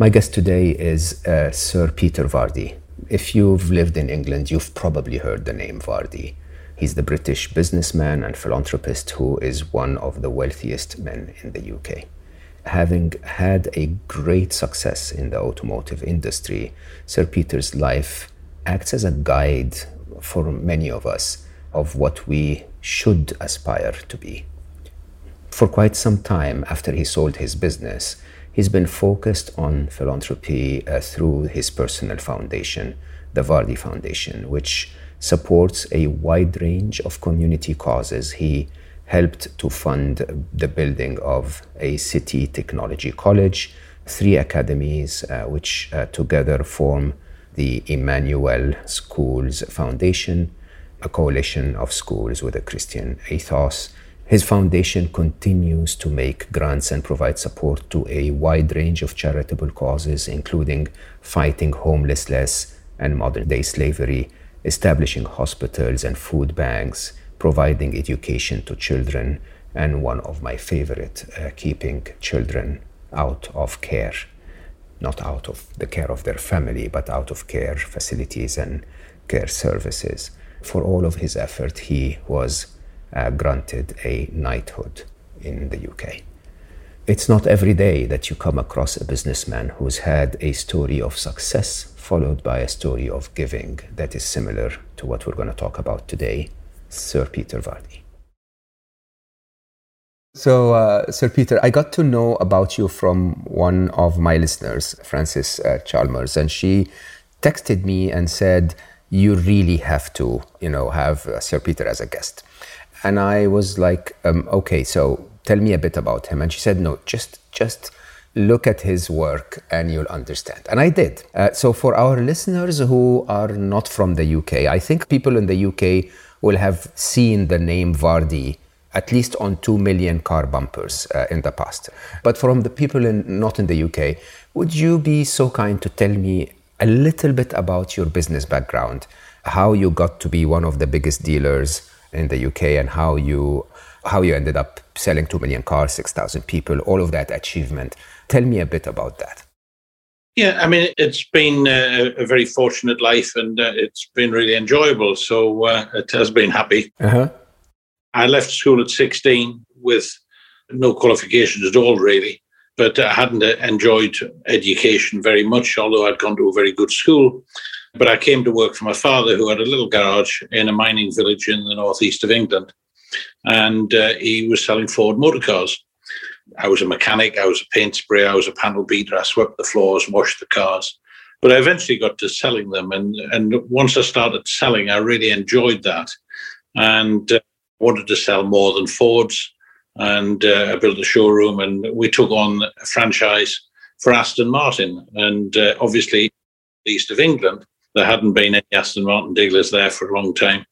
My guest today is uh, Sir Peter Vardy. If you've lived in England, you've probably heard the name Vardy. He's the British businessman and philanthropist who is one of the wealthiest men in the UK. Having had a great success in the automotive industry, Sir Peter's life acts as a guide for many of us of what we should aspire to be. For quite some time after he sold his business, He's been focused on philanthropy uh, through his personal foundation, the Vardy Foundation, which supports a wide range of community causes. He helped to fund the building of a city technology college, three academies, uh, which uh, together form the Emmanuel Schools Foundation, a coalition of schools with a Christian ethos his foundation continues to make grants and provide support to a wide range of charitable causes, including fighting homelessness and modern day slavery, establishing hospitals and food banks, providing education to children, and one of my favorite, uh, keeping children out of care. Not out of the care of their family, but out of care facilities and care services. For all of his effort, he was uh, granted a knighthood in the UK. It's not every day that you come across a businessman who's had a story of success followed by a story of giving that is similar to what we're going to talk about today, Sir Peter Vardy. So, uh, Sir Peter, I got to know about you from one of my listeners, Frances uh, Chalmers, and she texted me and said, "You really have to, you know, have uh, Sir Peter as a guest." And I was like, um, okay, so tell me a bit about him. And she said, no, just, just look at his work and you'll understand. And I did. Uh, so for our listeners who are not from the UK, I think people in the UK will have seen the name Vardy at least on 2 million car bumpers uh, in the past. But from the people in, not in the UK, would you be so kind to tell me a little bit about your business background, how you got to be one of the biggest dealers in the UK and how you how you ended up selling 2 million cars, 6,000 people, all of that achievement. Tell me a bit about that. Yeah, I mean, it's been a, a very fortunate life and uh, it's been really enjoyable. So uh, it has been happy. Uh-huh. I left school at 16 with no qualifications at all, really, but I hadn't uh, enjoyed education very much, although I'd gone to a very good school. But I came to work for my father, who had a little garage in a mining village in the northeast of England. And uh, he was selling Ford motor cars. I was a mechanic, I was a paint sprayer, I was a panel beater, I swept the floors, washed the cars. But I eventually got to selling them. And, and once I started selling, I really enjoyed that and uh, wanted to sell more than Fords. And uh, I built a showroom and we took on a franchise for Aston Martin. And uh, obviously, east of England, there hadn't been any Aston Martin dealers there for a long time.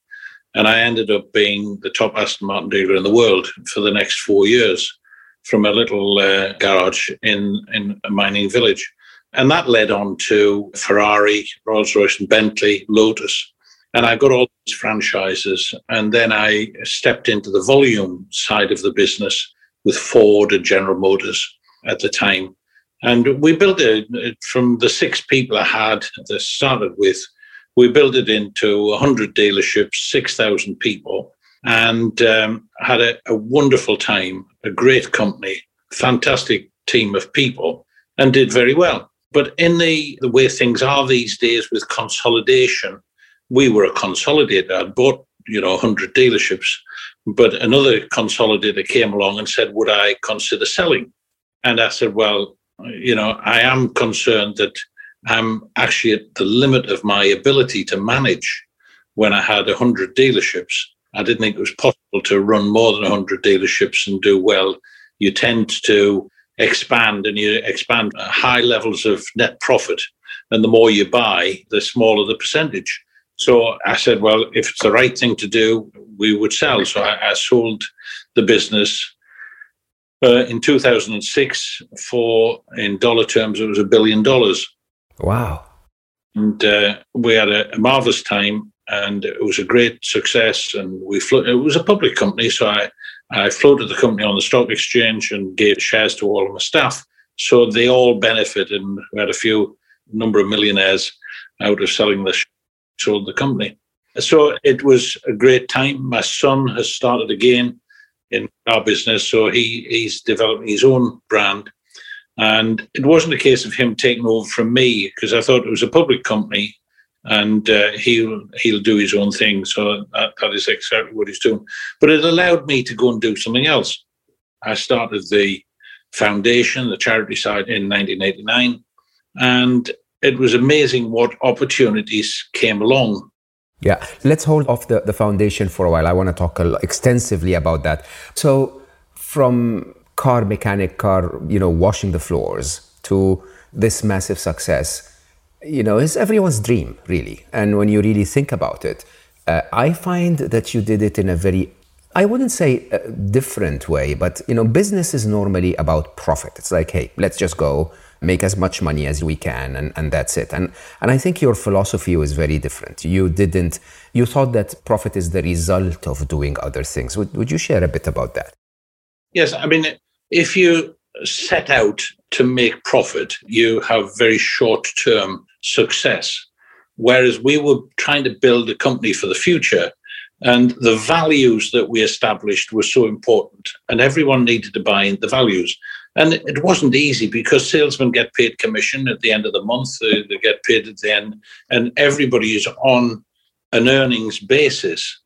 And I ended up being the top Aston Martin dealer in the world for the next four years from a little uh, garage in, in a mining village. And that led on to Ferrari, Rolls Royce, and Bentley, Lotus. And I got all these franchises. And then I stepped into the volume side of the business with Ford and General Motors at the time. And we built it from the six people I had that started with. We built it into 100 dealerships, 6,000 people, and um, had a, a wonderful time, a great company, fantastic team of people, and did very well. But in the, the way things are these days with consolidation, we were a consolidator. I'd bought, you know, 100 dealerships, but another consolidator came along and said, Would I consider selling? And I said, Well, you know, I am concerned that I'm actually at the limit of my ability to manage when I had 100 dealerships. I didn't think it was possible to run more than 100 dealerships and do well. You tend to expand and you expand high levels of net profit. And the more you buy, the smaller the percentage. So I said, well, if it's the right thing to do, we would sell. So I, I sold the business uh, in 2006 for, in dollar terms, it was a billion dollars. Wow. And uh, we had a, a, marvelous time and it was a great success. And we flo- it was a public company. So I, I floated the company on the stock exchange and gave shares to all of my staff. So they all benefited and we had a few number of millionaires out of selling the sold the company. So it was a great time. My son has started again in our business, so he he's developing his own brand. And it wasn't a case of him taking over from me because I thought it was a public company, and uh, he'll he'll do his own thing. So that, that is exactly what he's doing. But it allowed me to go and do something else. I started the foundation, the charity side, in 1989, and it was amazing what opportunities came along. Yeah, let's hold off the, the foundation for a while. I want to talk extensively about that. So, from car mechanic, car, you know, washing the floors to this massive success, you know, is everyone's dream, really. And when you really think about it, uh, I find that you did it in a very I wouldn't say a different way, but you know, business is normally about profit. It's like, hey, let's just go make as much money as we can and, and that's it. And and i think your philosophy was very different. You didn't you thought that profit is the result of doing other things. Would, would you share a bit about that? Yes i mean if you set out to make profit you have very short term success. Whereas we were trying to build a company for the future and the values that we established were so important and everyone needed to buy into the values and it wasn't easy because salesmen get paid commission at the end of the month, they, they get paid at the end, and everybody is on an earnings basis.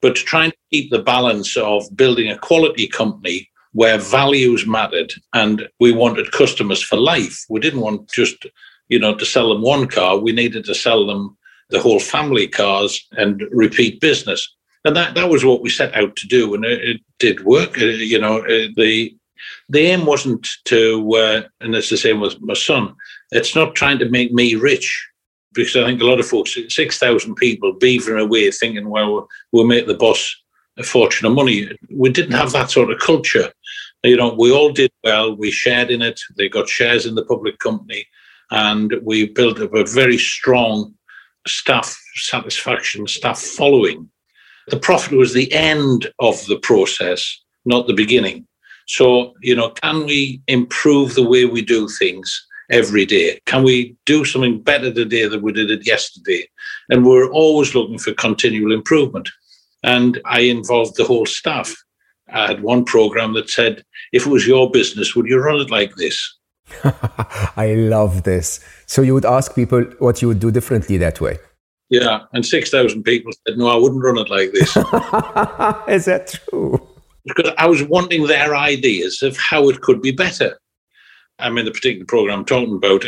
But trying to keep the balance of building a quality company where values mattered and we wanted customers for life. We didn't want just, you know, to sell them one car. We needed to sell them the whole family cars and repeat business. And that, that was what we set out to do. And it, it did work. Uh, you know, uh, the the aim wasn't to, uh, and it's the same with my son, it's not trying to make me rich. Because I think a lot of folks, 6,000 people beavering away thinking, well, we'll make the boss a fortune of money. We didn't have that sort of culture. You know, we all did well. We shared in it. They got shares in the public company. And we built up a very strong staff satisfaction, staff following. The profit was the end of the process, not the beginning. So, you know, can we improve the way we do things every day? Can we do something better today than we did it yesterday? And we're always looking for continual improvement. And I involved the whole staff. I had one program that said, if it was your business, would you run it like this? I love this. So you would ask people what you would do differently that way. Yeah, and 6,000 people said, no, I wouldn't run it like this. Is that true? Because I was wanting their ideas of how it could be better. I mean, the particular program I'm talking about,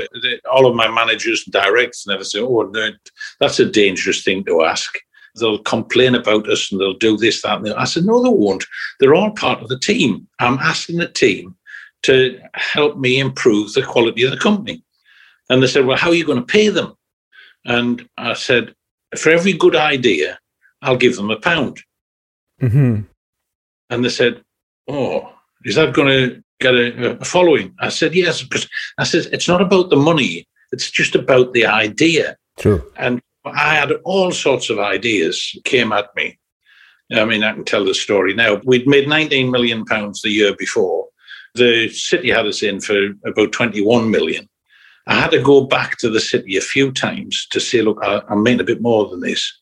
all of my managers and directors never say, oh, no, that's a dangerous thing to ask. They'll complain about us and they'll do this, that, and that. I said, no, they won't. They're all part of the team. I'm asking the team to help me improve the quality of the company. And they said, well, how are you going to pay them? And I said, for every good idea, I'll give them a pound. Mm-hmm. And they said, Oh, is that going to get a, a following? I said, Yes, because I said, It's not about the money, it's just about the idea. True. And I had all sorts of ideas came at me. I mean, I can tell the story now. We'd made 19 million pounds the year before. The city had us in for about 21 million. I had to go back to the city a few times to say, look, I, am making a bit more than this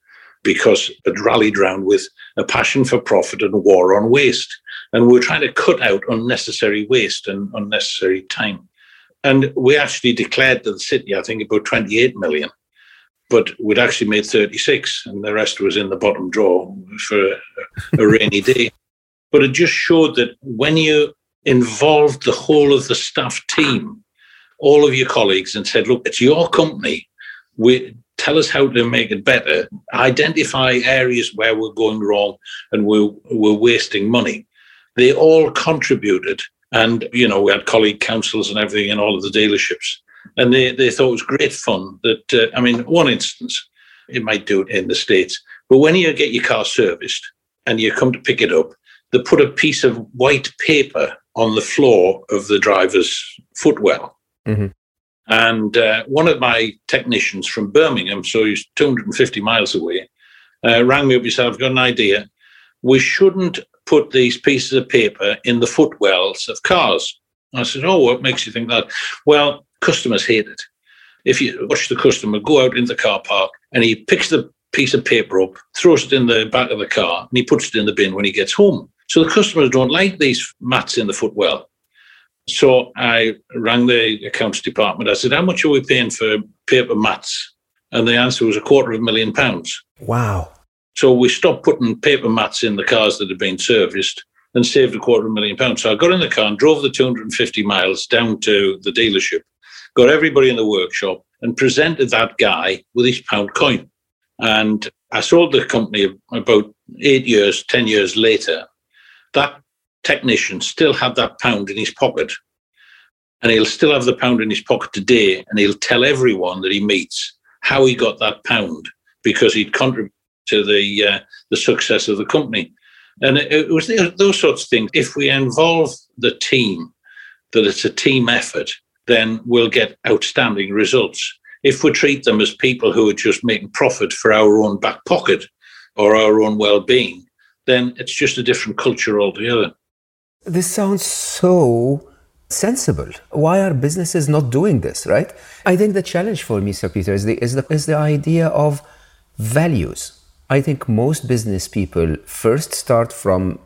because it rallied round with a passion for profit and war on waste. And we are trying to cut out unnecessary waste and unnecessary time. And we actually declared to the city, I think, about 28 million, but we'd actually made 36, and the rest was in the bottom drawer for a, a rainy day. But it just showed that when you involved the whole of the staff team, all of your colleagues, and said, look, it's your company. We tell us how to make it better, identify areas where we're going wrong and we're, we're wasting money. They all contributed And, you know, we had colleague councils and everything in all of the dealerships. And they, they thought it was great fun that, uh, I mean, one instance, it might do it in the States, but when you get your car serviced and you come to pick it up, they put a piece of white paper on the floor of the driver's footwell. Mm-hmm. And uh, one of my technicians from Birmingham, so he's 250 miles away, uh, rang me up and said, I've got an idea. We shouldn't put these pieces of paper in the footwells of cars. I said, Oh, what makes you think that? Well, customers hate it. If you watch the customer go out in the car park and he picks the piece of paper up, throws it in the back of the car, and he puts it in the bin when he gets home. So the customers don't like these mats in the footwell. So I rang the accounts department. I said, How much are we paying for paper mats? And the answer was a quarter of a million pounds. Wow. So we stopped putting paper mats in the cars that had been serviced and saved a quarter of a million pounds. So I got in the car and drove the 250 miles down to the dealership, got everybody in the workshop and presented that guy with his pound coin. And I sold the company about eight years, 10 years later. That technician still had that pound in his pocket. And he'll still have the pound in his pocket today. And he'll tell everyone that he meets how he got that pound because he'd contributed to the uh, the success of the company. And it, it was those sorts of things. If we involve the team, that it's a team effort, then we'll get outstanding results. If we treat them as people who are just making profit for our own back pocket or our own well-being, then it's just a different culture altogether. This sounds so sensible. Why are businesses not doing this, right? I think the challenge for me, Sir Peter, is the, is the, is the idea of values. I think most business people first start from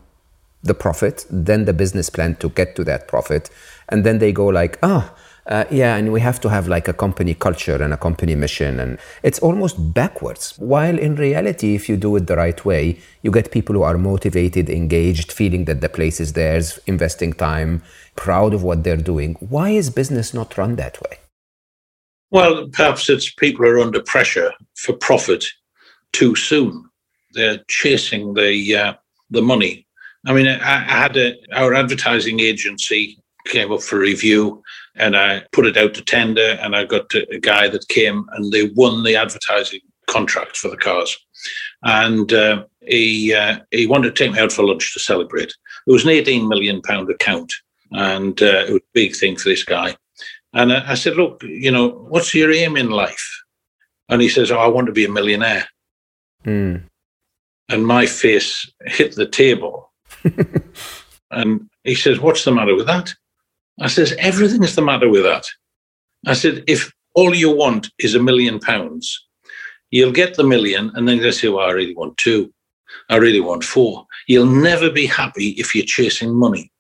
the profit, then the business plan to get to that profit, and then they go like, ah, oh, uh, yeah, and we have to have like a company culture and a company mission, and it's almost backwards. While in reality, if you do it the right way, you get people who are motivated, engaged, feeling that the place is theirs, investing time, proud of what they're doing. Why is business not run that way? Well, perhaps it's people are under pressure for profit too soon. They're chasing the uh, the money. I mean, I, I had a, our advertising agency came up for review and I put it out to tender and I got a guy that came and they won the advertising contract for the cars. And uh, he uh, he wanted to take me out for lunch to celebrate. It was an 18 million pound account and uh, it was a big thing for this guy. And I, I said, look, you know, what's your aim in life? And he says, oh, I want to be a millionaire. Mm. And my face hit the table. and he says, what's the matter with that? I says, everything's the matter with that. I said, if all you want is a million pounds, you'll get the million and then they say, well, I really want two. I really want four. You'll never be happy if you're chasing money.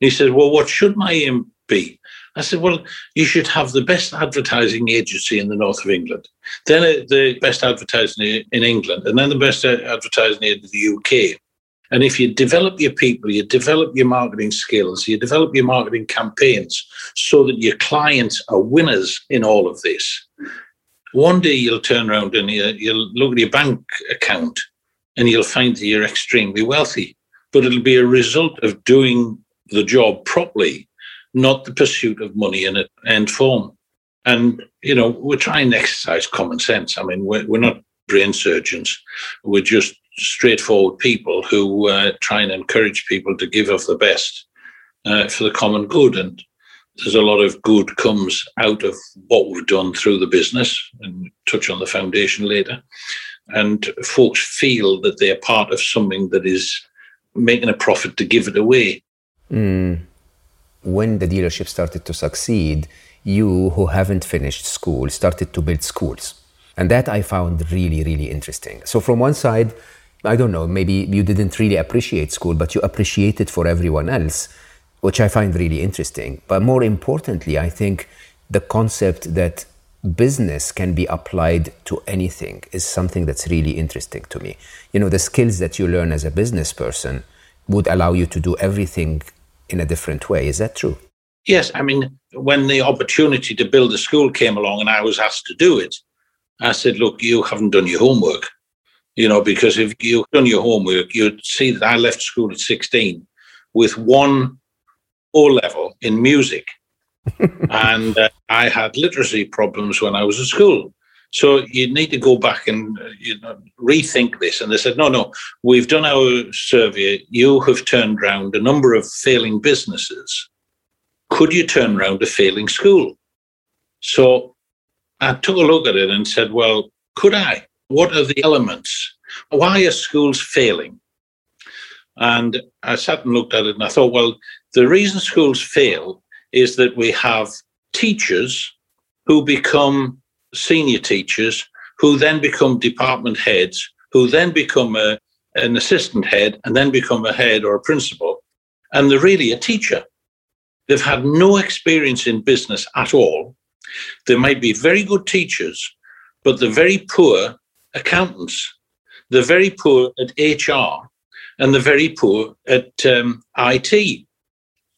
He said, well, what should my aim be? I said, well, you should have the best advertising agency in the north of England, then uh, the best advertising in England, and then the best uh, advertising in the UK. And if you develop your people, you develop your marketing skills, you develop your marketing campaigns so that your clients are winners in all of this, one day you'll turn around and you, you'll look at your bank account and you'll find that you're extremely wealthy. But it'll be a result of doing the job properly, not the pursuit of money in end form. And, you know, we're trying to exercise common sense. I mean, we're, we're not brain surgeons. We're just straightforward people who uh, try and encourage people to give of the best uh, for the common good. And there's a lot of good comes out of what we've done through the business, and touch on the foundation later. And folks feel that they're part of something that is making a profit to give it away. Mm. When the dealership started to succeed, you who haven't finished school started to build schools. And that I found really, really interesting. So, from one side, I don't know, maybe you didn't really appreciate school, but you appreciate it for everyone else, which I find really interesting. But more importantly, I think the concept that business can be applied to anything is something that's really interesting to me. You know, the skills that you learn as a business person would allow you to do everything in a different way. Is that true? Yes. I mean, when the opportunity to build a school came along and I was asked to do it, I said, look, you haven't done your homework you know, because if you've done your homework, you'd see that I left school at 16 with one O level in music. and uh, I had literacy problems when I was at school. So you need to go back and uh, you know, rethink this. And they said, no, no, we've done our survey. You have turned around a number of failing businesses. Could you turn around a failing school? So I took a look at it and said, well, could I? What are the elements? Why are schools failing? And I sat and looked at it and I thought, well, the reason schools fail is that we have teachers who become senior teachers, who then become department heads, who then become a, an assistant head, and then become a head or a principal. And they're really a teacher. They've had no experience in business at all. They might be very good teachers, but they're very poor accountants. They're very poor at HR and they're very poor at um, IT.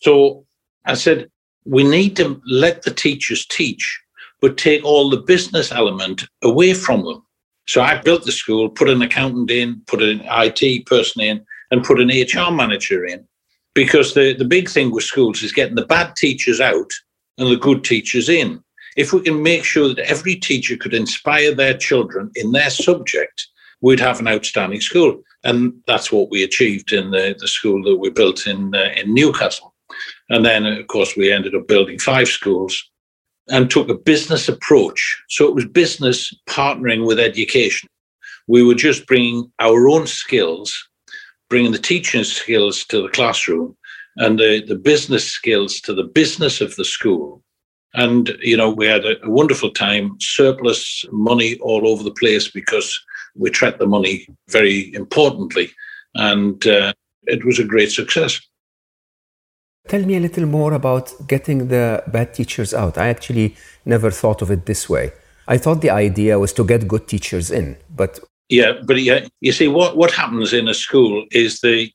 So I said, we need to let the teachers teach, but take all the business element away from them. So I built the school, put an accountant in, put an IT person in, and put an HR manager in. Because the, the big thing with schools is getting the bad teachers out and the good teachers in. If we can make sure that every teacher could inspire their children in their subject, we'd have an outstanding school. And that's what we achieved in the, the school that we built in, uh, in Newcastle. And then, of course, we ended up building five schools and took a business approach. So it was business partnering with education. We were just bringing our own skills, bringing the teaching skills to the classroom and the, the business skills to the business of the school. And, you know, we had a, a wonderful time, surplus money all over the place because we tracked the money very importantly. And uh, it was a great success. Tell me a little more about getting the bad teachers out. I actually never thought of it this way. I thought the idea was to get good teachers in, but yeah, but yeah, you see what what happens in a school is the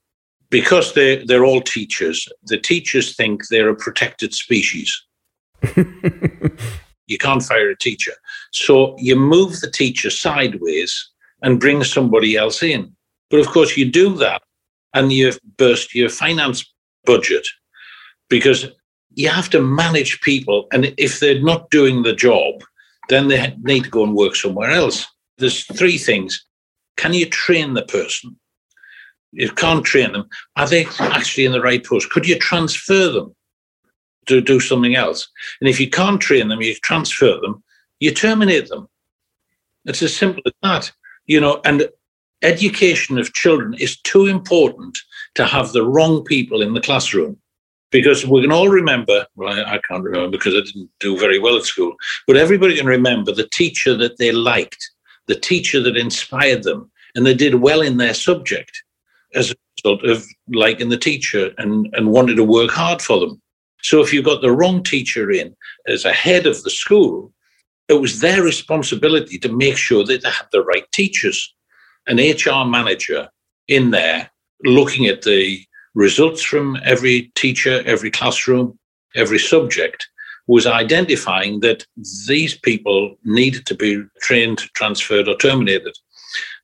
because they they're all teachers. The teachers think they're a protected species. You can't fire a teacher, so you move the teacher sideways and bring somebody else in. But of course, you do that, and you burst your finance budget because you have to manage people. And if they're not doing the job, then they need to go and work somewhere else. There's three things. Can you train the person? You can't train them. Are they actually in the right post? Could you transfer them to do something else? And if you can't train them, you transfer them, you terminate them. It's as simple as that. You know, and education of children is too important to have the wrong people in the classroom because we can all remember well I, I, can't remember because i didn't do very well at school but everybody can remember the teacher that they liked the teacher that inspired them and they did well in their subject as a result of liking the teacher and, and wanted to work hard for them so if you got the wrong teacher in as a head of the school it was their responsibility to make sure that they had the right teachers an hr manager in there looking at the results from every teacher, every classroom, every subject was identifying that these people needed to be trained, transferred, or terminated.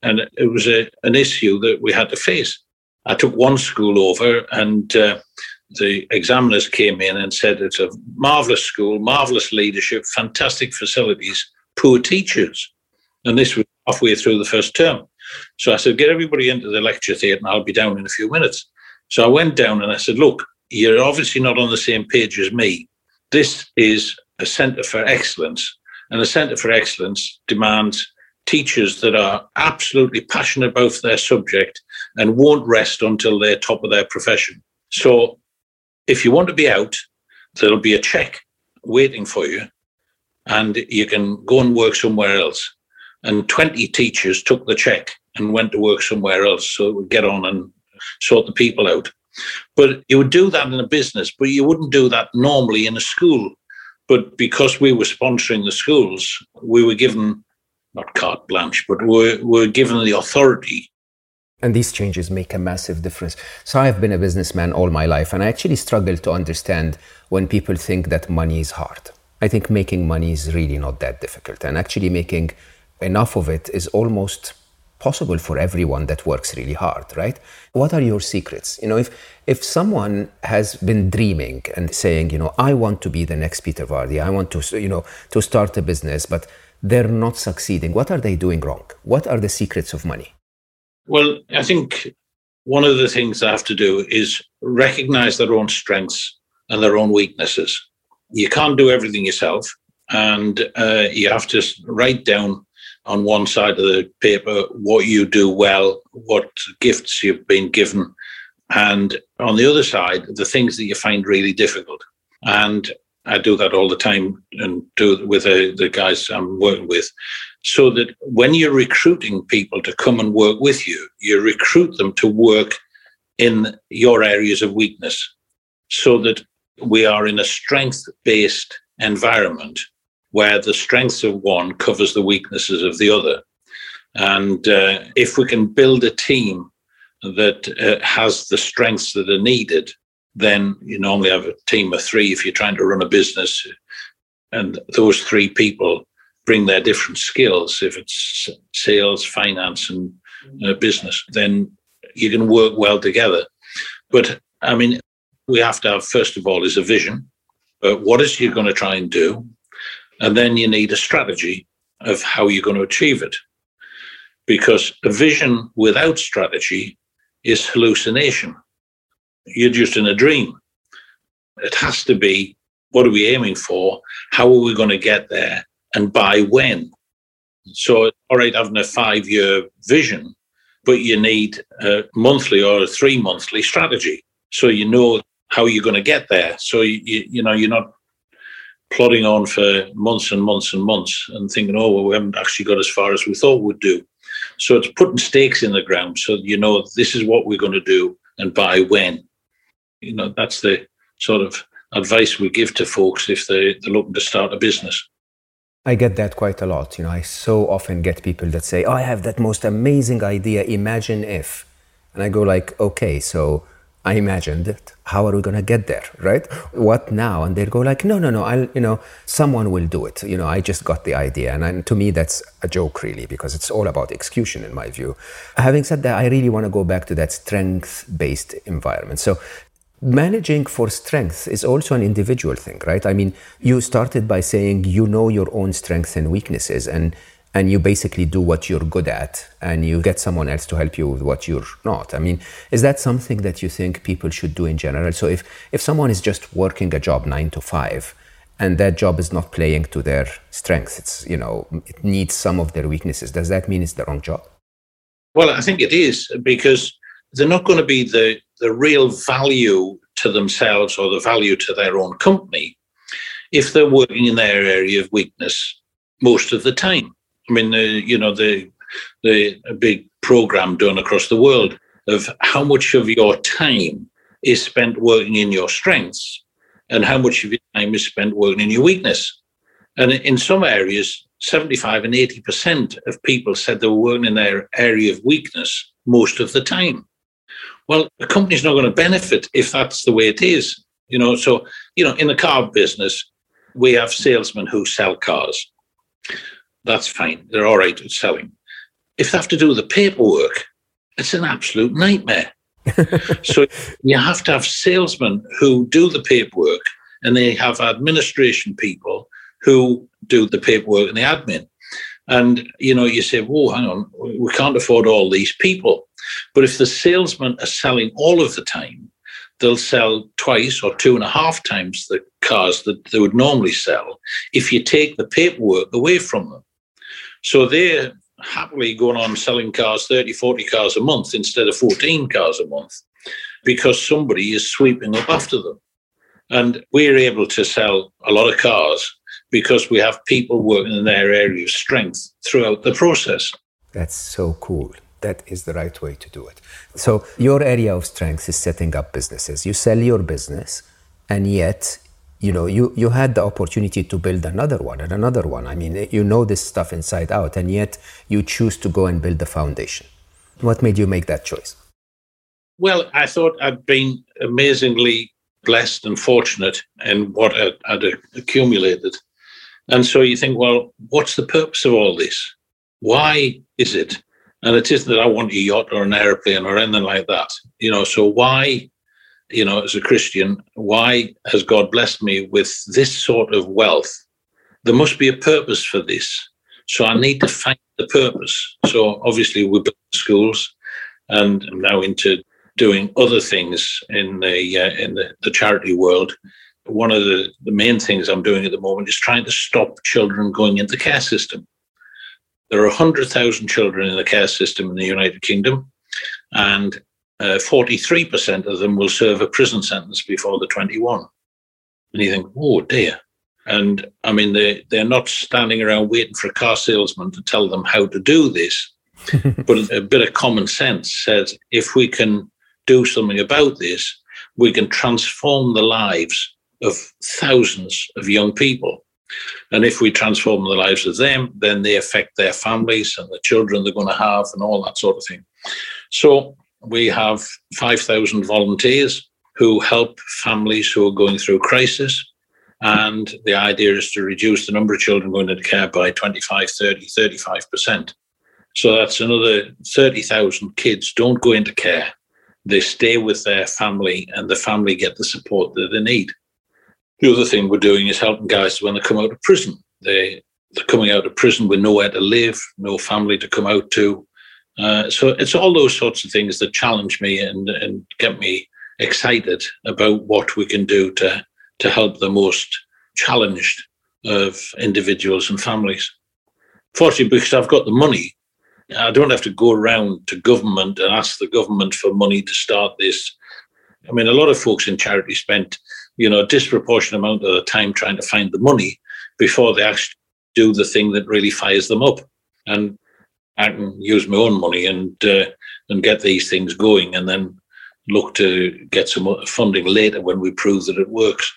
And it was a, an issue that we had to face. I took one school over, and uh, the examiners came in and said it's a marvelous school, marvelous leadership, fantastic facilities, poor teachers. And this was halfway through the first term. So I said, get everybody into the lecture theatre and I'll be down in a few minutes. So I went down and I said, look, you're obviously not on the same page as me. This is a centre for excellence, and a centre for excellence demands teachers that are absolutely passionate about their subject and won't rest until they're top of their profession. So if you want to be out, there'll be a check waiting for you, and you can go and work somewhere else. And 20 teachers took the check and went to work somewhere else so it would get on and sort the people out. But you would do that in a business, but you wouldn't do that normally in a school. But because we were sponsoring the schools, we were given not carte blanche, but we were, we're given the authority. And these changes make a massive difference. So I've been a businessman all my life, and I actually struggle to understand when people think that money is hard. I think making money is really not that difficult, and actually making enough of it is almost possible for everyone that works really hard, right? What are your secrets? You know, if if someone has been dreaming and saying, you know, I want to be the next Peter Vardy, I want to, you know, to start a business, but they're not succeeding, what are they doing wrong? What are the secrets of money? Well, I think one of the things they have to do is recognize their own strengths and their own weaknesses. You can't do everything yourself, and uh, you have to write down on one side of the paper what you do well, what gifts you've been given, and on the other side, the things that you find really difficult. And I do that all the time and do it with uh, the guys I'm working with. So that when you're recruiting people to come and work with you, you recruit them to work in your areas of weakness so that we are in a strength based environment where the strengths of one covers the weaknesses of the other. And uh, if we can build a team that uh, has the strengths that are needed, then you normally have a team of three if you're trying to run a business. And those three people bring their different skills. If it's sales, finance, and uh, business, then you can work well together. But I mean, we have to have, first of all, is a vision. But what is you going to try and do? And then you need a strategy of how you're going to achieve it. Because a vision without strategy is hallucination. You're just in a dream. It has to be what are we aiming for? How are we going to get there? And by when? So, all right, having a five year vision, but you need a monthly or a three monthly strategy. So you know how you're going to get there. So, you, you know, you're not plodding on for months and months and months and thinking, oh, well, we haven't actually got as far as we thought we'd do. So it's putting stakes in the ground so you know this is what we're going to do and by when. You know, that's the sort of advice we give to folks if they, they're looking to start a business. I get that quite a lot. You know, I so often get people that say, "Oh, I have that most amazing idea. Imagine if," and I go like, "Okay, so I imagined it. How are we going to get there, right? What now? And they go like, no, no, no. I'll, you know, someone will do it. You know, I just got the idea, and, and to me, that's a joke, really, because it's all about execution, in my view. Having said that, I really want to go back to that strength-based environment. So, managing for strength is also an individual thing, right? I mean, you started by saying you know your own strengths and weaknesses, and and you basically do what you're good at and you get someone else to help you with what you're not. I mean is that something that you think people should do in general? So if if someone is just working a job 9 to 5 and that job is not playing to their strengths it's you know it needs some of their weaknesses. Does that mean it's the wrong job? Well i think it is because they're not going to be the the real value to themselves or the value to their own company if they're working in their area of weakness most of the time I mean, the, you know, the the big program done across the world of how much of your time is spent working in your strengths and how much of your time is spent working in your weakness. And in some areas, 75 and 80% of people said they were working in their area of weakness most of the time. Well, the company's not going to benefit if that's the way it is. You know, so, you know, in the car business, we have salesmen who sell cars that's fine. They're all right at selling. If they have to do the paperwork, it's an absolute nightmare. so you have to have salesmen who do the paperwork and they have administration people who do the paperwork and the admin. And you know, you say, "Whoa, hang on, we can't afford all these people." But if the salesmen are selling all of the time, they'll sell twice or two and a half times the cars that they would normally sell if you take the paperwork away from them. So they're happily going on selling cars, 30, 40 cars a month instead of 14 cars a month because somebody is sweeping up after them. And we're able to sell a lot of cars because we have people working in their area of strength throughout the process. That's so cool. That is the right way to do it. So, your area of strength is setting up businesses. You sell your business, and yet you know you you had the opportunity to build another one and another one. I mean you know this stuff inside out and yet you choose to go and build the foundation. What made you make that choice? Well i thought i'd been amazingly blessed and fortunate in what i'd accumulated. And so you think well what's the purpose of all this? Why is it And it isn't that I want a yacht or an airplane or anything like that. You know, so why, you know, as a Christian, why has God blessed me with this sort of wealth? There must be a purpose for this. So I need to find the purpose. So obviously we built schools and I'm now into doing other things in the uh, in the, the charity world. One of the, the main things I'm doing at the moment is trying to stop children going into the care system. There are 100,000 children in the care system in the United Kingdom, and uh, 43% of them will serve a prison sentence before they're 21. And you think, oh dear. And I mean, they, they're not standing around waiting for a car salesman to tell them how to do this. but a bit of common sense says if we can do something about this, we can transform the lives of thousands of young people. And if we transform the lives of them, then they affect their families and the children they're going to have and all that sort of thing. So we have 5,000 volunteers who help families who are going through crisis. And the idea is to reduce the number of children going into care by 25, 30, 35%. So that's another 30,000 kids don't go into care they stay with their family and the family get the support that they need. The other thing we're doing is helping guys when they come out of prison. They, they're coming out of prison with nowhere to live, no family to come out to. Uh, so it's all those sorts of things that challenge me and, and get me excited about what we can do to, to help the most challenged of individuals and families. Fortunately, because I've got the money, I don't have to go around to government and ask the government for money to start this. I mean, a lot of folks in charity spent, you know, disproportionate amount of the time trying to find the money before they actually do the thing that really fires them up. And I can use my own money and uh, and get these things going, and then look to get some funding later when we prove that it works.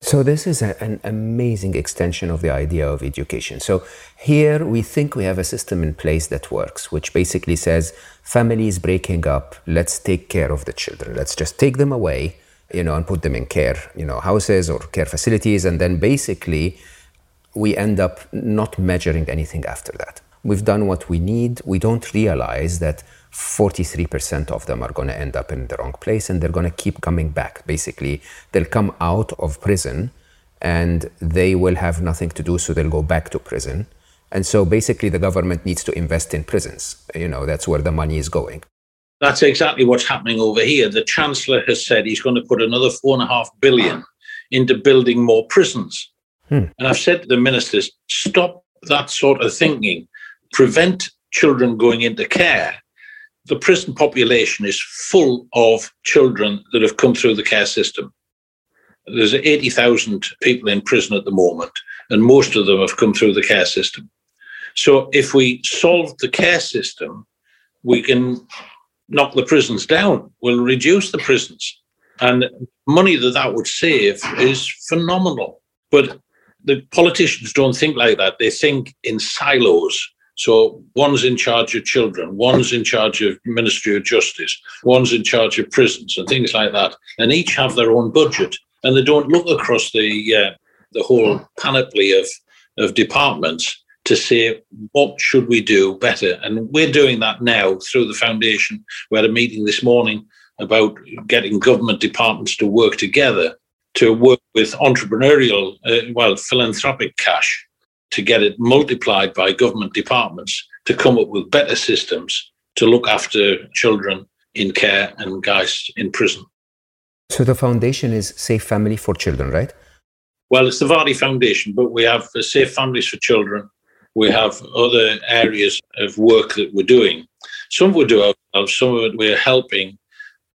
So, this is a, an amazing extension of the idea of education. So, here we think we have a system in place that works, which basically says families breaking up, let's take care of the children. Let's just take them away, you know, and put them in care, you know, houses or care facilities. And then basically, we end up not measuring anything after that. We've done what we need. We don't realize that 43% of them are going to end up in the wrong place and they're going to keep coming back. Basically, they'll come out of prison and they will have nothing to do, so they'll go back to prison. And so basically, the government needs to invest in prisons. You know, that's where the money is going. That's exactly what's happening over here. The Chancellor has said he's going to put another four and a half billion into building more prisons. Hmm. And I've said to the ministers, stop that sort of thinking. Prevent children going into care the prison population is full of children that have come through the care system. There's 80,000 people in prison at the moment, and most of them have come through the care system. So if we solve the care system, we can knock the prisons down. We'll reduce the prisons. And money that that would save is phenomenal. But the politicians don't think like that. They think in silos. So one's in charge of children, one's in charge of Ministry of Justice, one's in charge of prisons and things like that, and each have their own budget, and they don't look across the uh, the whole panoply of of departments to say what should we do better, and we're doing that now through the foundation. We had a meeting this morning about getting government departments to work together to work with entrepreneurial, uh, well, philanthropic cash to get it multiplied by government departments to come up with better systems to look after children in care and guys in prison. So the foundation is Safe Family for Children, right? Well, it's the Vardy Foundation, but we have Safe Families for Children. We have other areas of work that we're doing. Some we do ourselves, some of it we're helping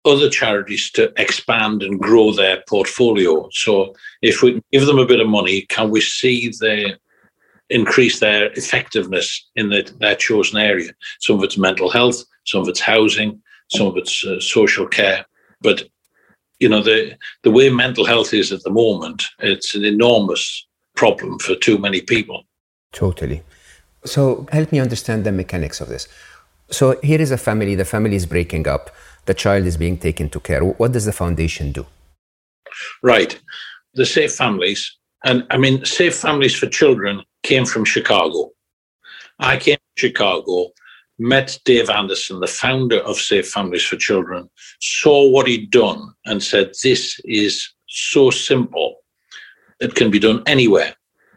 other charities to expand and grow their portfolio. So if we give them a bit of money, can we see their increase their effectiveness in the, their chosen area. Some of it's mental health, some of it's housing, some of it's uh, social care. But you know the the way mental health is at the moment, it's an enormous problem for too many people. Totally. So help me understand the mechanics of this. So here is a family. The family is breaking up. The child is being taken to care. What does the foundation do? Right. The Safe Families, and I mean, Safe Families for Children came from Chicago. I came to Chicago met Dave Anderson, the founder of Safe Families for Children, saw what he'd done and said, This is so simple. It can be done anywhere.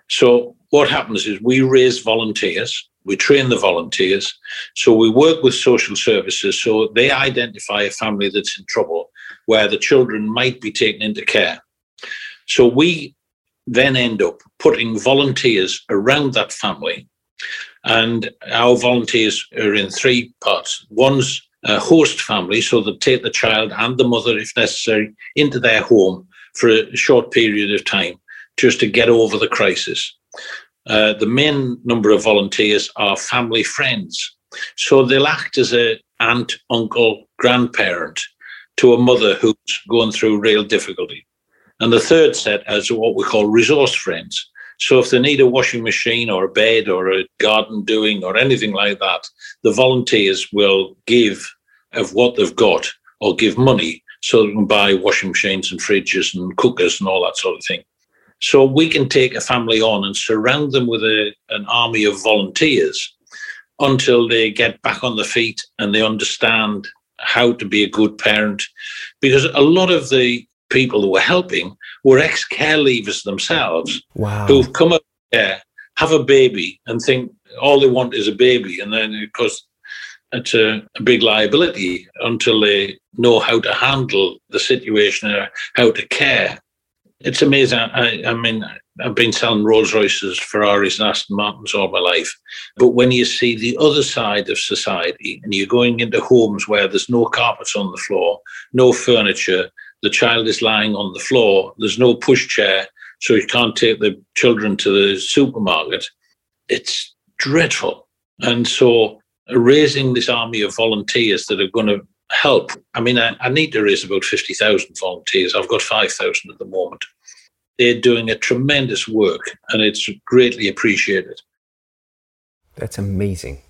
So, what happens is we raise volunteers, we train the volunteers. So, we work with social services so they identify a family that's in trouble where the children might be taken into care. So, we then end up putting volunteers around that family and our volunteers are in three parts. One's a host family, so they take the child and the mother, if necessary, into their home for a short period of time just to get over the crisis. Uh, the main number of volunteers are family friends. So they'll act as a aunt, uncle, grandparent to a mother who's going through real difficulty. And the third set is what we call resource friends. So if they need a washing machine or a bed or a garden doing or anything like that, the volunteers will give of what they've got or give money so they can buy washing machines and fridges and cookers and all that sort of thing. So we can take a family on and surround them with a, an army of volunteers until they get back on the feet and they understand how to be a good parent. Because a lot of the people who were helping were ex care leavers themselves wow. who've come up there, have a baby, and think all they want is a baby. And then, of course, it's a, a big liability until they know how to handle the situation or how to care. It's amazing. I, I mean, I've been selling Rolls Royces, Ferraris, and Aston Martins all my life. But when you see the other side of society and you're going into homes where there's no carpets on the floor, no furniture, the child is lying on the floor. There's no pushchair, so you can't take the children to the supermarket. It's dreadful. And so raising this army of volunteers that are going to help. I mean, I, I need to raise about 50,000 volunteers. I've got 5,000 at the moment. They're doing a tremendous work and it's greatly appreciated. That's amazing.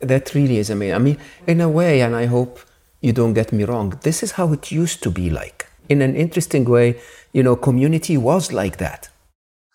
That really is amazing. I mean, in a way, and I hope you don't get me wrong, this is how it used to be like. In an interesting way, you know, community was like that.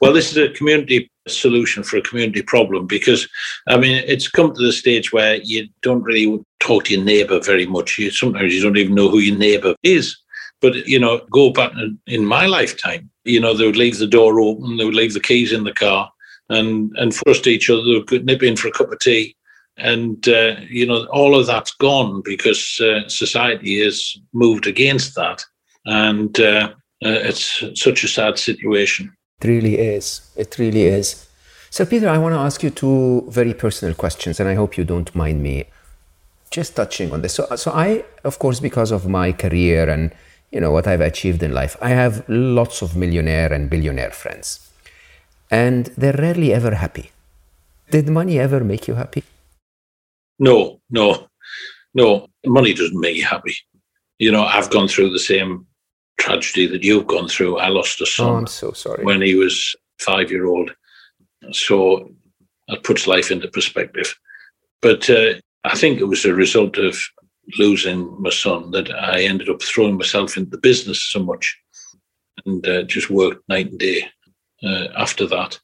Well, this is a community solution for a community problem because, I mean, it's come to the stage where you don't really talk to your neighbour very much. You, sometimes you don't even know who your neighbour is. But, you know, go back in my lifetime, you know, they would leave the door open, they would leave the keys in the car and, and trust each other, they would nip in for a cup of tea and, uh, you know, all of that's gone because uh, society has moved against that. And uh, uh, it's such a sad situation. It really is. It really is. So, Peter, I want to ask you two very personal questions, and I hope you don't mind me just touching on this. So, so I, of course, because of my career and you know what I've achieved in life, I have lots of millionaire and billionaire friends, and they're rarely ever happy. Did money ever make you happy? No, no, no. Money doesn't make you happy. You know, I've gone through the same tragedy that you've gone through. I lost a son. Oh, I'm so sorry. When he was five year old. So that puts life into perspective. But uh, I think it was a result of losing my son that I ended up throwing myself into the business so much and uh, just worked night and day uh, after that.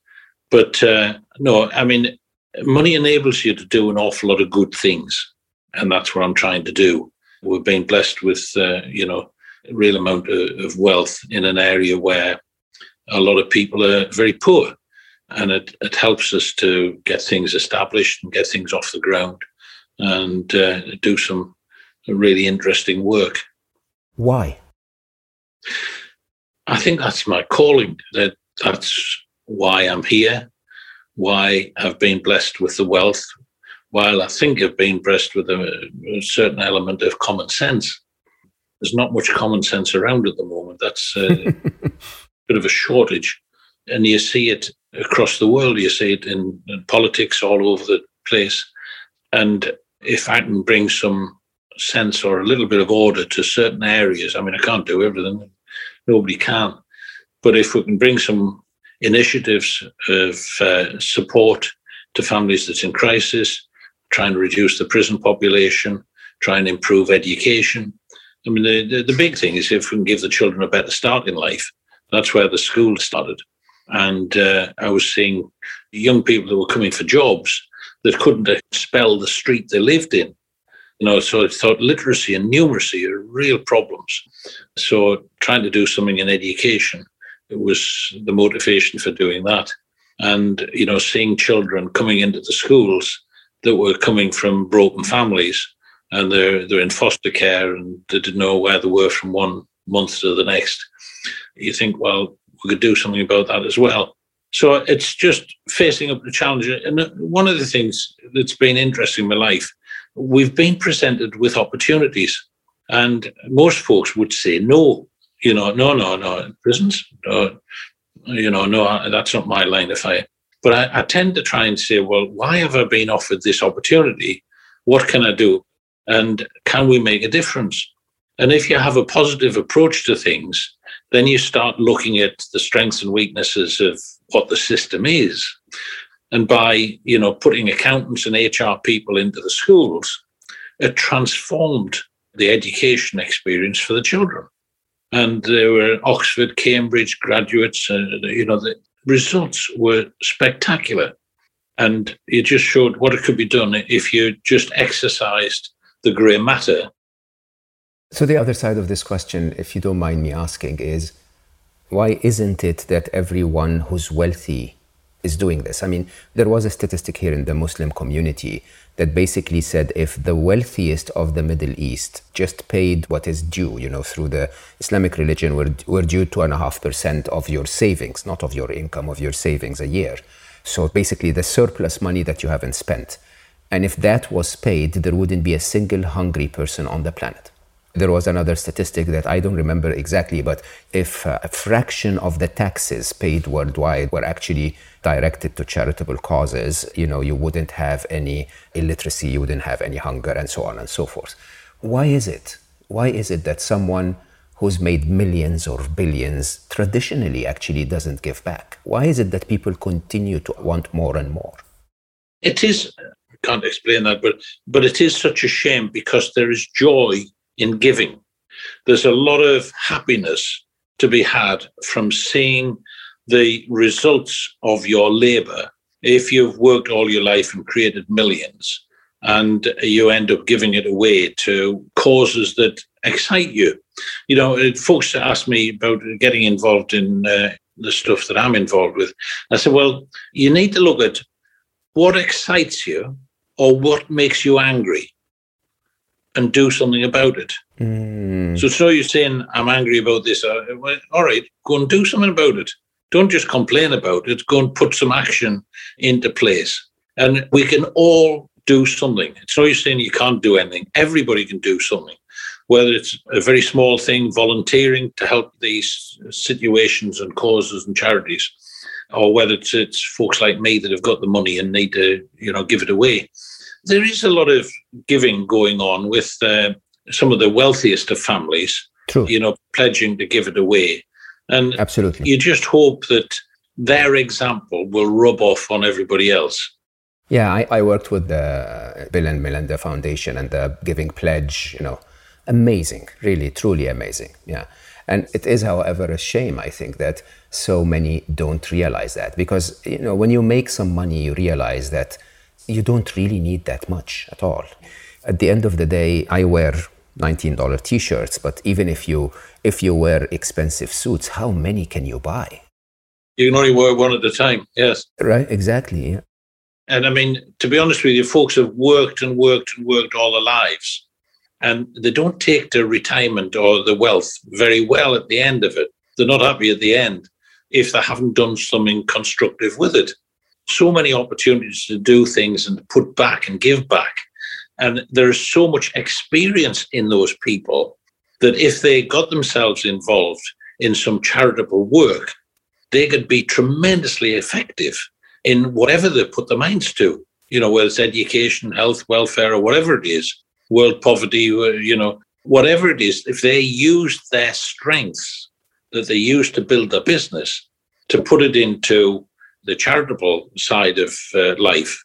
But uh, no, I mean, money enables you to do an awful lot of good things, and that's what I'm trying to do. We've been blessed with, uh, you know, real amount of, wealth in an area where a lot of people are very poor, and it, it helps us to get things established and get things off the ground, and uh, do some really interesting work. Why? I think that's my calling. That that's why I'm here why I've been blessed with the wealth, while I think I've been blessed with a, a certain element of common sense. There's not much common sense around at the moment. That's a bit of a shortage. And you see it across the world. You see it in, in politics all over the place. And if I can bring some sense or a little bit of order to certain areas, I mean, I can't do everything. Nobody can. But if we can bring some initiatives of uh, support to families that's in crisis, trying to reduce the prison population, try and improve education. I mean, the, the, the, big thing is if we can give the children a better start in life. That's where the school started. And uh, I was seeing young people that were coming for jobs that couldn't spell the street they lived in. You know, so I thought literacy and numeracy are real problems. So trying to do something in education it was the motivation for doing that. And, you know, seeing children coming into the schools that were coming from broken families and they're they're in foster care and they didn't know where they were from one month to the next. You think, well, we could do something about that as well. So it's just facing up the challenge. And one of the things that's been interesting in my life, we've been presented with opportunities, and most folks would say no. You know, no, no, no, prisons, no, you know, no, that's not my line of fire. But I, I tend to try and say, well, why have I been offered this opportunity? What can I do? And can we make a difference? And if you have a positive approach to things, then you start looking at the strengths and weaknesses of what the system is. And by, you know, putting accountants and HR people into the schools, it transformed the education experience for the children. And there were Oxford, Cambridge graduates, uh, you know, the results were spectacular. And it just showed what it could be done if you just exercised the grey matter so, the other side of this question, if you don't mind me asking, is why isn't it that everyone who's wealthy is doing this? I mean, there was a statistic here in the Muslim community that basically said if the wealthiest of the Middle East just paid what is due, you know, through the Islamic religion, we're, we're due two and a half percent of your savings, not of your income, of your savings a year. So basically, the surplus money that you haven't spent. And if that was paid, there wouldn't be a single hungry person on the planet. There was another statistic that I don't remember exactly, but if a fraction of the taxes paid worldwide were actually directed to charitable causes, you know, you wouldn't have any illiteracy, you wouldn't have any hunger, and so on and so forth. Why is it? Why is it that someone who's made millions or billions traditionally actually doesn't give back? Why is it that people continue to want more and more? It is can't explain that, but but it is such a shame because there is joy in giving. There's a lot of happiness to be had from seeing the results of your labor. If you've worked all your life and created millions and you end up giving it away to causes that excite you. You know, folks ask me about getting involved in uh, the stuff that I'm involved with. I said, well, you need to look at what excites you or what makes you angry and do something about it. Mm. So it's no use saying, I'm angry about this. Uh, all right, go and do something about it. Don't just complain about it. Go and put some action into place. And we can all do something. It's no use saying you can't do anything. Everybody can do something, whether it's a very small thing, volunteering to help these situations and causes and charities, or whether it's, it's folks like me that have got the money and need to, you know, give it away there is a lot of giving going on with uh, some of the wealthiest of families. True. You know, pledging to give it away, and absolutely, you just hope that their example will rub off on everybody else. Yeah, I, I worked with the Bill and Melinda Foundation and the Giving Pledge. You know, amazing, really, truly amazing. Yeah. And it is, however, a shame, I think, that so many don't realize that. Because, you know, when you make some money, you realize that you don't really need that much at all. At the end of the day, I wear $19 t-shirts, but even if you if you wear expensive suits, how many can you buy? You can only wear one at a time, yes. Right, exactly. Yeah. And I mean, to be honest with you, folks have worked and worked and worked all their lives. And they don't take the retirement or the wealth very well at the end of it. They're not happy at the end if they haven't done something constructive with it so many opportunities to do things and put back and give back. And there's so much experience in those people that if they got themselves involved in some charitable work, they could be tremendously effective in whatever they put their minds to, you know, whether it's education, health, welfare, or whatever it is, world poverty, you know, whatever it is, if they use their strengths that they use to build their business to put it into the charitable side of uh, life,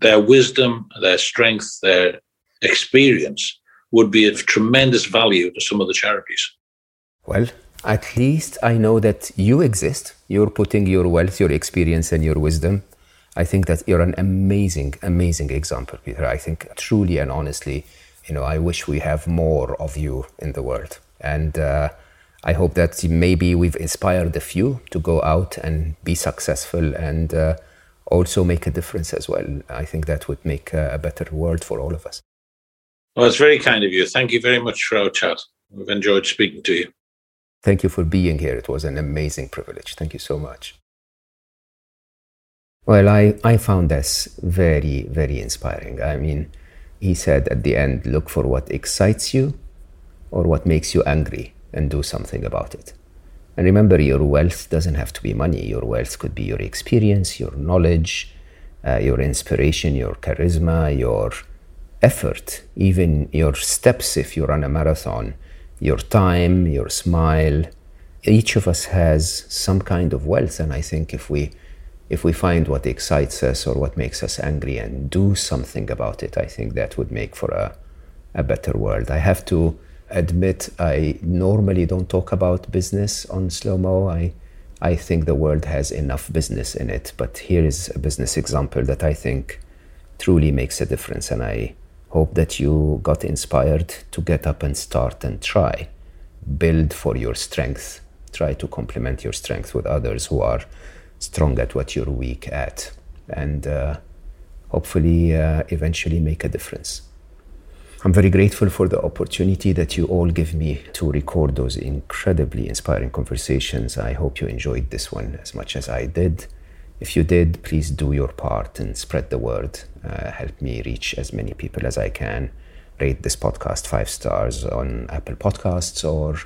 their wisdom, their strength, their experience would be of tremendous value to some of the charities. Well, at least I know that you exist. You're putting your wealth, your experience, and your wisdom I think that you're an amazing, amazing example, Peter. I think truly and honestly, you know, I wish we have more of you in the world. And uh, I hope that maybe we've inspired a few to go out and be successful and uh, also make a difference as well. I think that would make a better world for all of us. Well, it's very kind of you. Thank you very much for our chat. We've enjoyed speaking to you. Thank you for being here. It was an amazing privilege. Thank you so much. Well, I, I found this very, very inspiring. I mean, he said at the end look for what excites you or what makes you angry and do something about it. And remember, your wealth doesn't have to be money. Your wealth could be your experience, your knowledge, uh, your inspiration, your charisma, your effort, even your steps if you run a marathon, your time, your smile. Each of us has some kind of wealth. And I think if we if we find what excites us or what makes us angry and do something about it, I think that would make for a, a better world. I have to admit, I normally don't talk about business on Slo Mo. I, I think the world has enough business in it, but here is a business example that I think truly makes a difference. And I hope that you got inspired to get up and start and try. Build for your strength. Try to complement your strength with others who are strong at what you're weak at, and uh, hopefully uh, eventually make a difference. I'm very grateful for the opportunity that you all give me to record those incredibly inspiring conversations. I hope you enjoyed this one as much as I did. If you did, please do your part and spread the word. Uh, help me reach as many people as I can. Rate this podcast five stars on Apple Podcasts or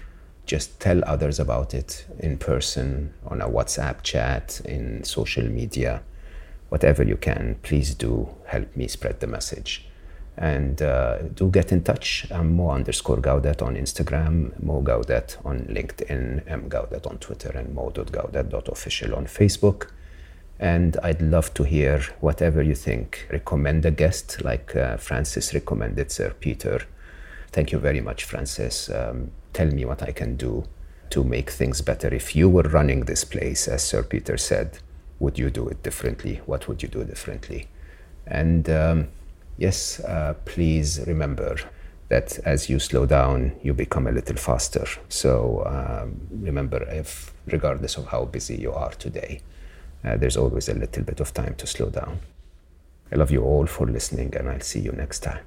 just tell others about it in person, on a WhatsApp chat, in social media, whatever you can. Please do help me spread the message. And uh, do get in touch. I'm Mo underscore Gawdat on Instagram, Mo Gawdat on LinkedIn, M Gawdat on Twitter, and mo.gawdat.official on Facebook. And I'd love to hear whatever you think. Recommend a guest like uh, Francis recommended Sir Peter. Thank you very much, Francis. Um, tell me what I can do to make things better. If you were running this place, as Sir Peter said, would you do it differently? What would you do differently? And um, yes, uh, please remember that as you slow down, you become a little faster. So um, remember, if regardless of how busy you are today, uh, there's always a little bit of time to slow down. I love you all for listening, and I'll see you next time.